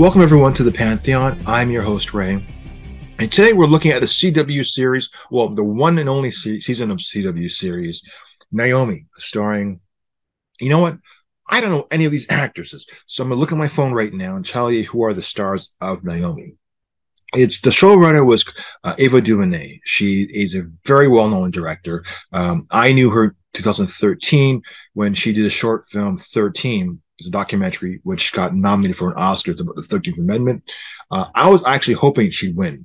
Welcome, everyone, to the Pantheon. I'm your host, Ray. And today we're looking at the CW series, well, the one and only se- season of CW series, Naomi, starring, you know what? I don't know any of these actresses. So I'm going to look at my phone right now and tell you who are the stars of Naomi. It's the showrunner was uh, Ava DuVernay. She is a very well-known director. Um, I knew her 2013 when she did a short film 13 it's a documentary which got nominated for an oscar it's about the 13th amendment. Uh, i was actually hoping she'd win.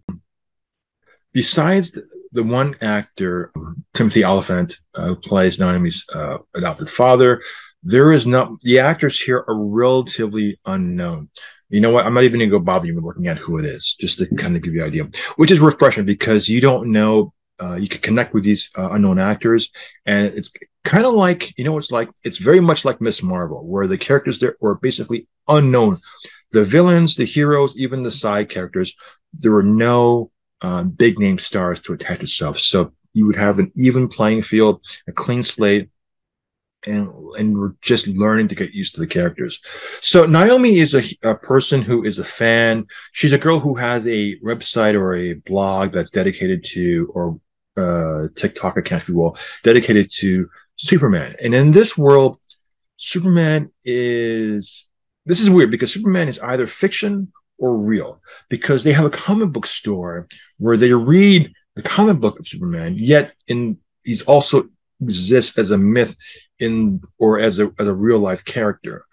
Besides the, the one actor timothy olyphant uh, who plays naomi's uh, adopted father there is not the actors here are relatively unknown. You know what? I'm not even gonna go bother you with looking at who it is just to kind of give you an idea which is refreshing because you don't know uh, you can connect with these uh, unknown actors, and it's kind of like you know it's like it's very much like Miss Marvel, where the characters there were basically unknown. The villains, the heroes, even the side characters, there were no uh, big name stars to attach itself. So you would have an even playing field, a clean slate, and and we're just learning to get used to the characters. So Naomi is a, a person who is a fan. She's a girl who has a website or a blog that's dedicated to or uh, TikTok account, if you will, dedicated to Superman. And in this world, Superman is this is weird because Superman is either fiction or real because they have a comic book store where they read the comic book of Superman, yet in he's also exists as a myth in or as a as a real life character.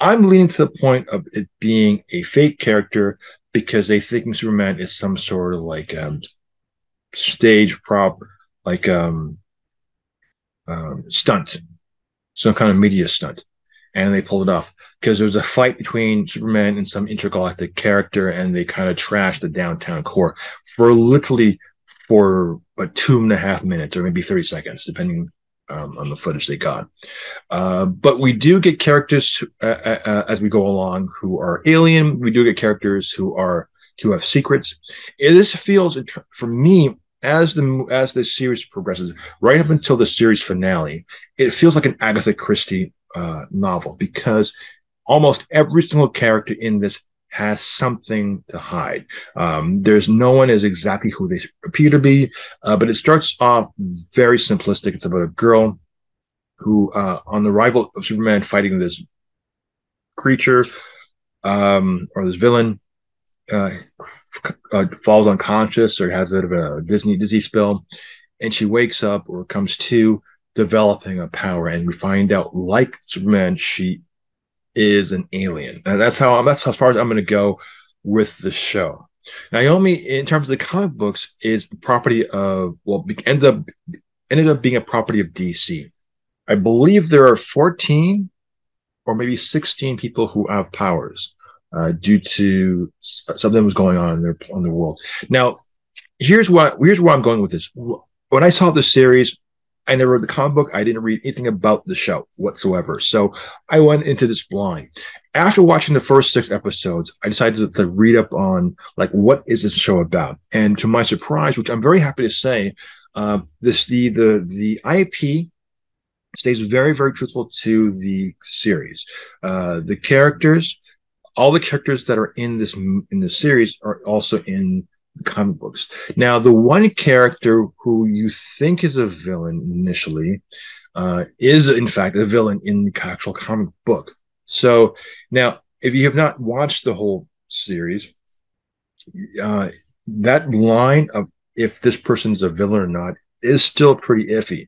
I'm leaning to the point of it being a fake character because they think Superman is some sort of like um, stage prop, like um, um, stunt, some kind of media stunt, and they pulled it off because there was a fight between Superman and some intergalactic character, and they kind of trashed the downtown core for literally for about two and a half minutes or maybe 30 seconds, depending um, on the footage they got. Uh, but we do get characters uh, uh, uh as we go along who are alien. We do get characters who are who have secrets. And This feels, for me, as the as the series progresses, right up until the series finale, it feels like an Agatha Christie uh, novel because almost every single character in this has something to hide. Um, there's no one is exactly who they appear to be, uh, but it starts off very simplistic. It's about a girl who, uh, on the arrival of Superman, fighting this creature um, or this villain, uh, uh, falls unconscious or has a a Disney disease spell, and she wakes up or comes to developing a power, and we find out, like Superman, she is an alien. And that's how that's as far as I'm going to go with the show. Naomi, in terms of the comic books, is property of well, ended up ended up being a property of DC. I believe there are 14 or maybe 16 people who have powers uh, due to something was going on in their on the world. Now, here's what here's where I'm going with this. When I saw the series, I never read the comic book. I didn't read anything about the show whatsoever. So I went into this blind. After watching the first six episodes, I decided to, to read up on like what is this show about. And to my surprise, which I'm very happy to say, uh, this the the the IP stays very very truthful to the series. Uh, the characters all the characters that are in this in the series are also in comic books. Now, the one character who you think is a villain initially uh, is, in fact, a villain in the actual comic book. So now, if you have not watched the whole series, uh, that line of if this person's a villain or not is still pretty iffy.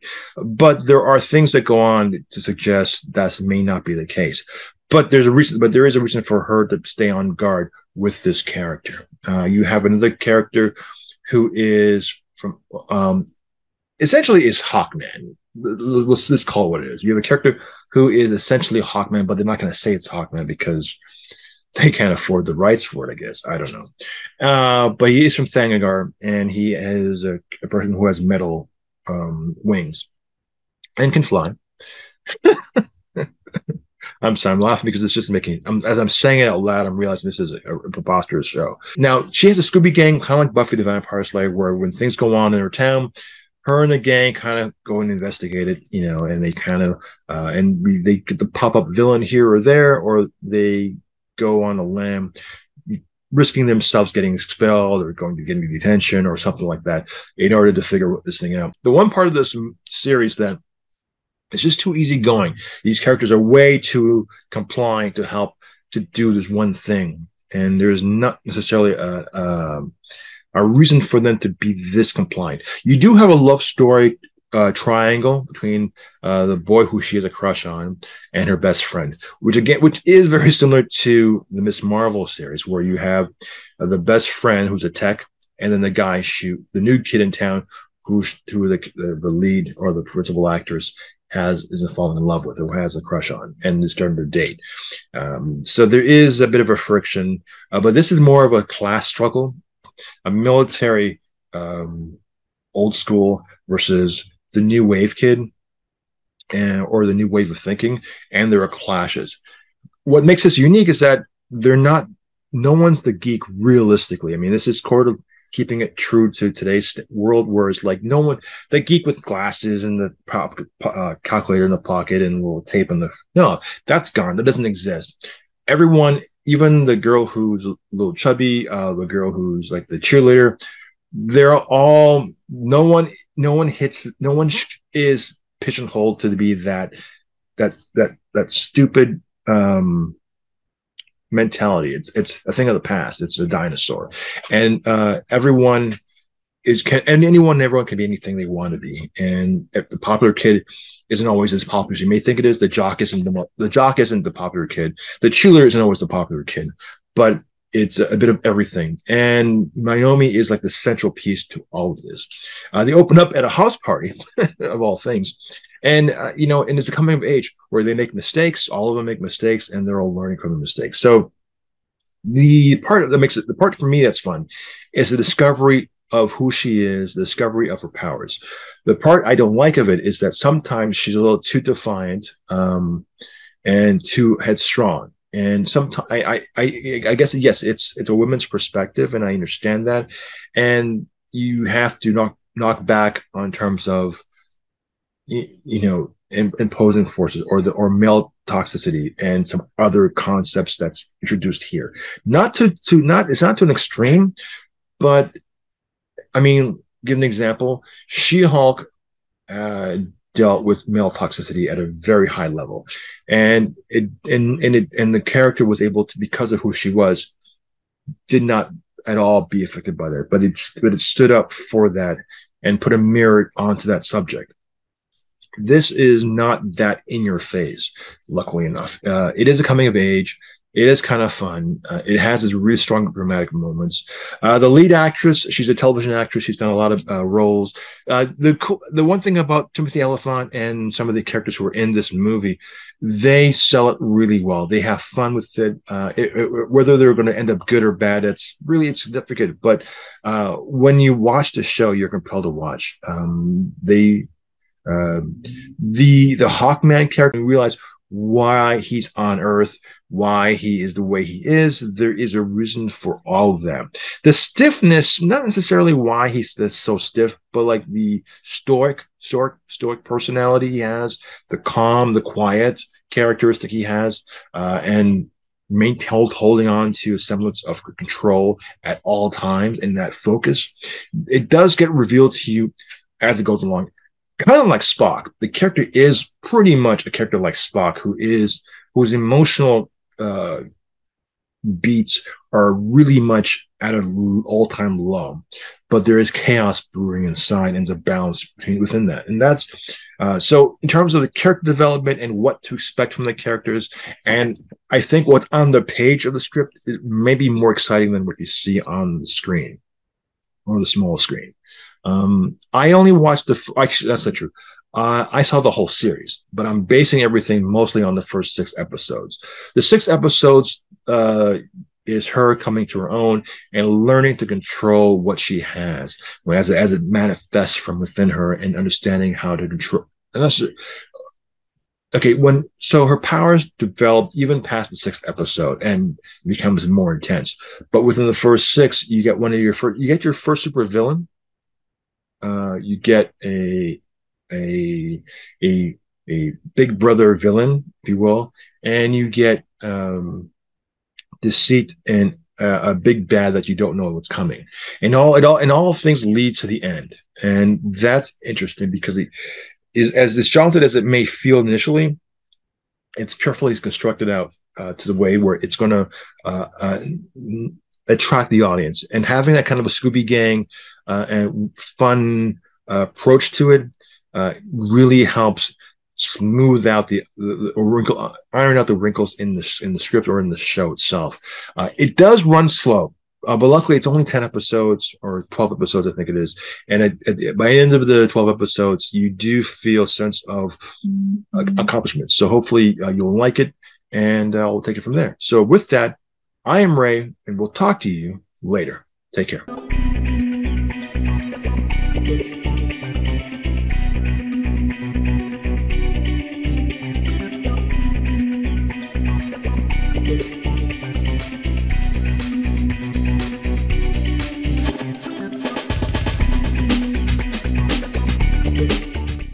But there are things that go on to suggest that may not be the case but there's a reason but there is a reason for her to stay on guard with this character. Uh, you have another character who is from um, essentially is hawkman. Let's, let's call it what it is. You have a character who is essentially hawkman but they're not going to say it's hawkman because they can't afford the rights for it i guess. I don't know. Uh, but he is from Thanagar, and he is a, a person who has metal um, wings and can fly I'm sorry, I'm laughing because it's just making. I'm, as I'm saying it out loud, I'm realizing this is a, a preposterous show. Now she has a Scooby Gang, kind of like Buffy the Vampire Slayer, where when things go on in her town, her and the gang kind of go and investigate it, you know, and they kind of uh, and they get the pop up villain here or there, or they go on a limb risking themselves getting expelled or going to get into detention or something like that in order to figure this thing out. The one part of this series that it's just too easy going. These characters are way too compliant to help to do this one thing, and there's not necessarily a, a, a reason for them to be this compliant. You do have a love story uh, triangle between uh, the boy who she has a crush on and her best friend, which again, which is very similar to the Miss Marvel series, where you have uh, the best friend who's a tech, and then the guy shoot the new kid in town who's who the, the, the lead or the principal actors has isn't falling in love with or has a crush on and is starting to date. Um, so there is a bit of a friction, uh, but this is more of a class struggle, a military um, old school versus the new wave kid and or the new wave of thinking, and there are clashes. What makes this unique is that they're not. No one's the geek realistically. I mean, this is sort keeping it true to today's world, where it's like no one, the geek with glasses and the pop, uh, calculator in the pocket and little tape in the no, that's gone. That doesn't exist. Everyone, even the girl who's a little chubby, uh, the girl who's like the cheerleader, they're all no one no one hits no one is pigeonholed to be that that that that stupid um mentality it's it's a thing of the past it's a dinosaur and uh everyone is can and anyone everyone can be anything they want to be and if the popular kid isn't always as popular as you may think it is the jock isn't the the jock isn't the popular kid the cheerleader isn't always the popular kid but it's a bit of everything. And Naomi is like the central piece to all of this. Uh, they open up at a house party, of all things. And, uh, you know, and it's a coming of age where they make mistakes. All of them make mistakes and they're all learning from the mistakes. So the part that makes it, the part for me that's fun is the discovery of who she is, the discovery of her powers. The part I don't like of it is that sometimes she's a little too defiant um, and too headstrong and sometimes I, I i guess yes it's it's a woman's perspective and i understand that and you have to knock knock back on terms of you, know imposing forces or the or male toxicity and some other concepts that's introduced here. Not to to not it's not to an extreme but i mean give an example. She-hulk uh, dealt with male toxicity at a very high level, and it and and it and the character was able to because of who she was, did not at all be affected by that, but it's but it stood up for that and put a mirror onto that subject. This is not that in your face, luckily enough. Uh, it is a coming of age. It is kind of fun. Uh, it has its really strong dramatic moments. Uh, the lead actress, she's a television actress. She's done a lot of uh, roles. Uh, the the one thing about Timothy Olyphant and some of the characters who are in this movie, they sell it really well. They have fun with it. Uh, it, it whether they're going to end up good or bad, it's really insignificant. But uh, when you watch the show, you're compelled to watch. Um, they um, the the Hawkman character, you realize why he's on Earth, why he is the way he is. There is a reason for all of that. The stiffness, not necessarily why he's so stiff, but like the stoic, stoic, stoic personality he has, the calm, the quiet characteristic he has, uh, and maintained holding on to a semblance of control at all times and that focus. It does get revealed to you as it goes along kind of like Spock. The character is pretty much a character like Spock, who is whose emotional uh, beats are really much at an all-time low, but there is chaos brewing inside and a balance between within that, and that's uh, so in terms of the character development and what to expect from the characters, and I think what's on the page of the script is maybe more exciting than what you see on the screen or the small screen. Um, I only watched the. Actually, that's not true. Uh, I saw the whole series, but I'm basing everything mostly on the first six episodes. The six episodes uh, is her coming to her own and learning to control what she has as it, as it manifests from within her and understanding how to control. And that's okay when so her powers develop even past the sixth episode and becomes more intense. But within the first six, you get one of your first. You get your first super villain uh, you get a a a a big brother villain, if you will, and you get um, deceit and a, a, big bad that you don't know what's coming, and all it all and all things lead to the end, and that's interesting because it is as disjointed as it may feel initially. It's carefully constructed out uh, to the way where it's going to uh, uh, attract the audience, and having that kind of a Scooby Gang uh, and fun uh, approach to it uh, really helps smooth out the, the, the, wrinkle, iron out the wrinkles in the in the script or in the show itself. It does run slow, uh, but luckily it's only ten episodes or twelve episodes, I think it is. And at, at, by the end of the twelve episodes, you do feel a sense of uh, accomplishment. So hopefully uh, you'll like it, and uh, we'll take it from there. So with that, I am Ray, and we'll talk to you later. Take care.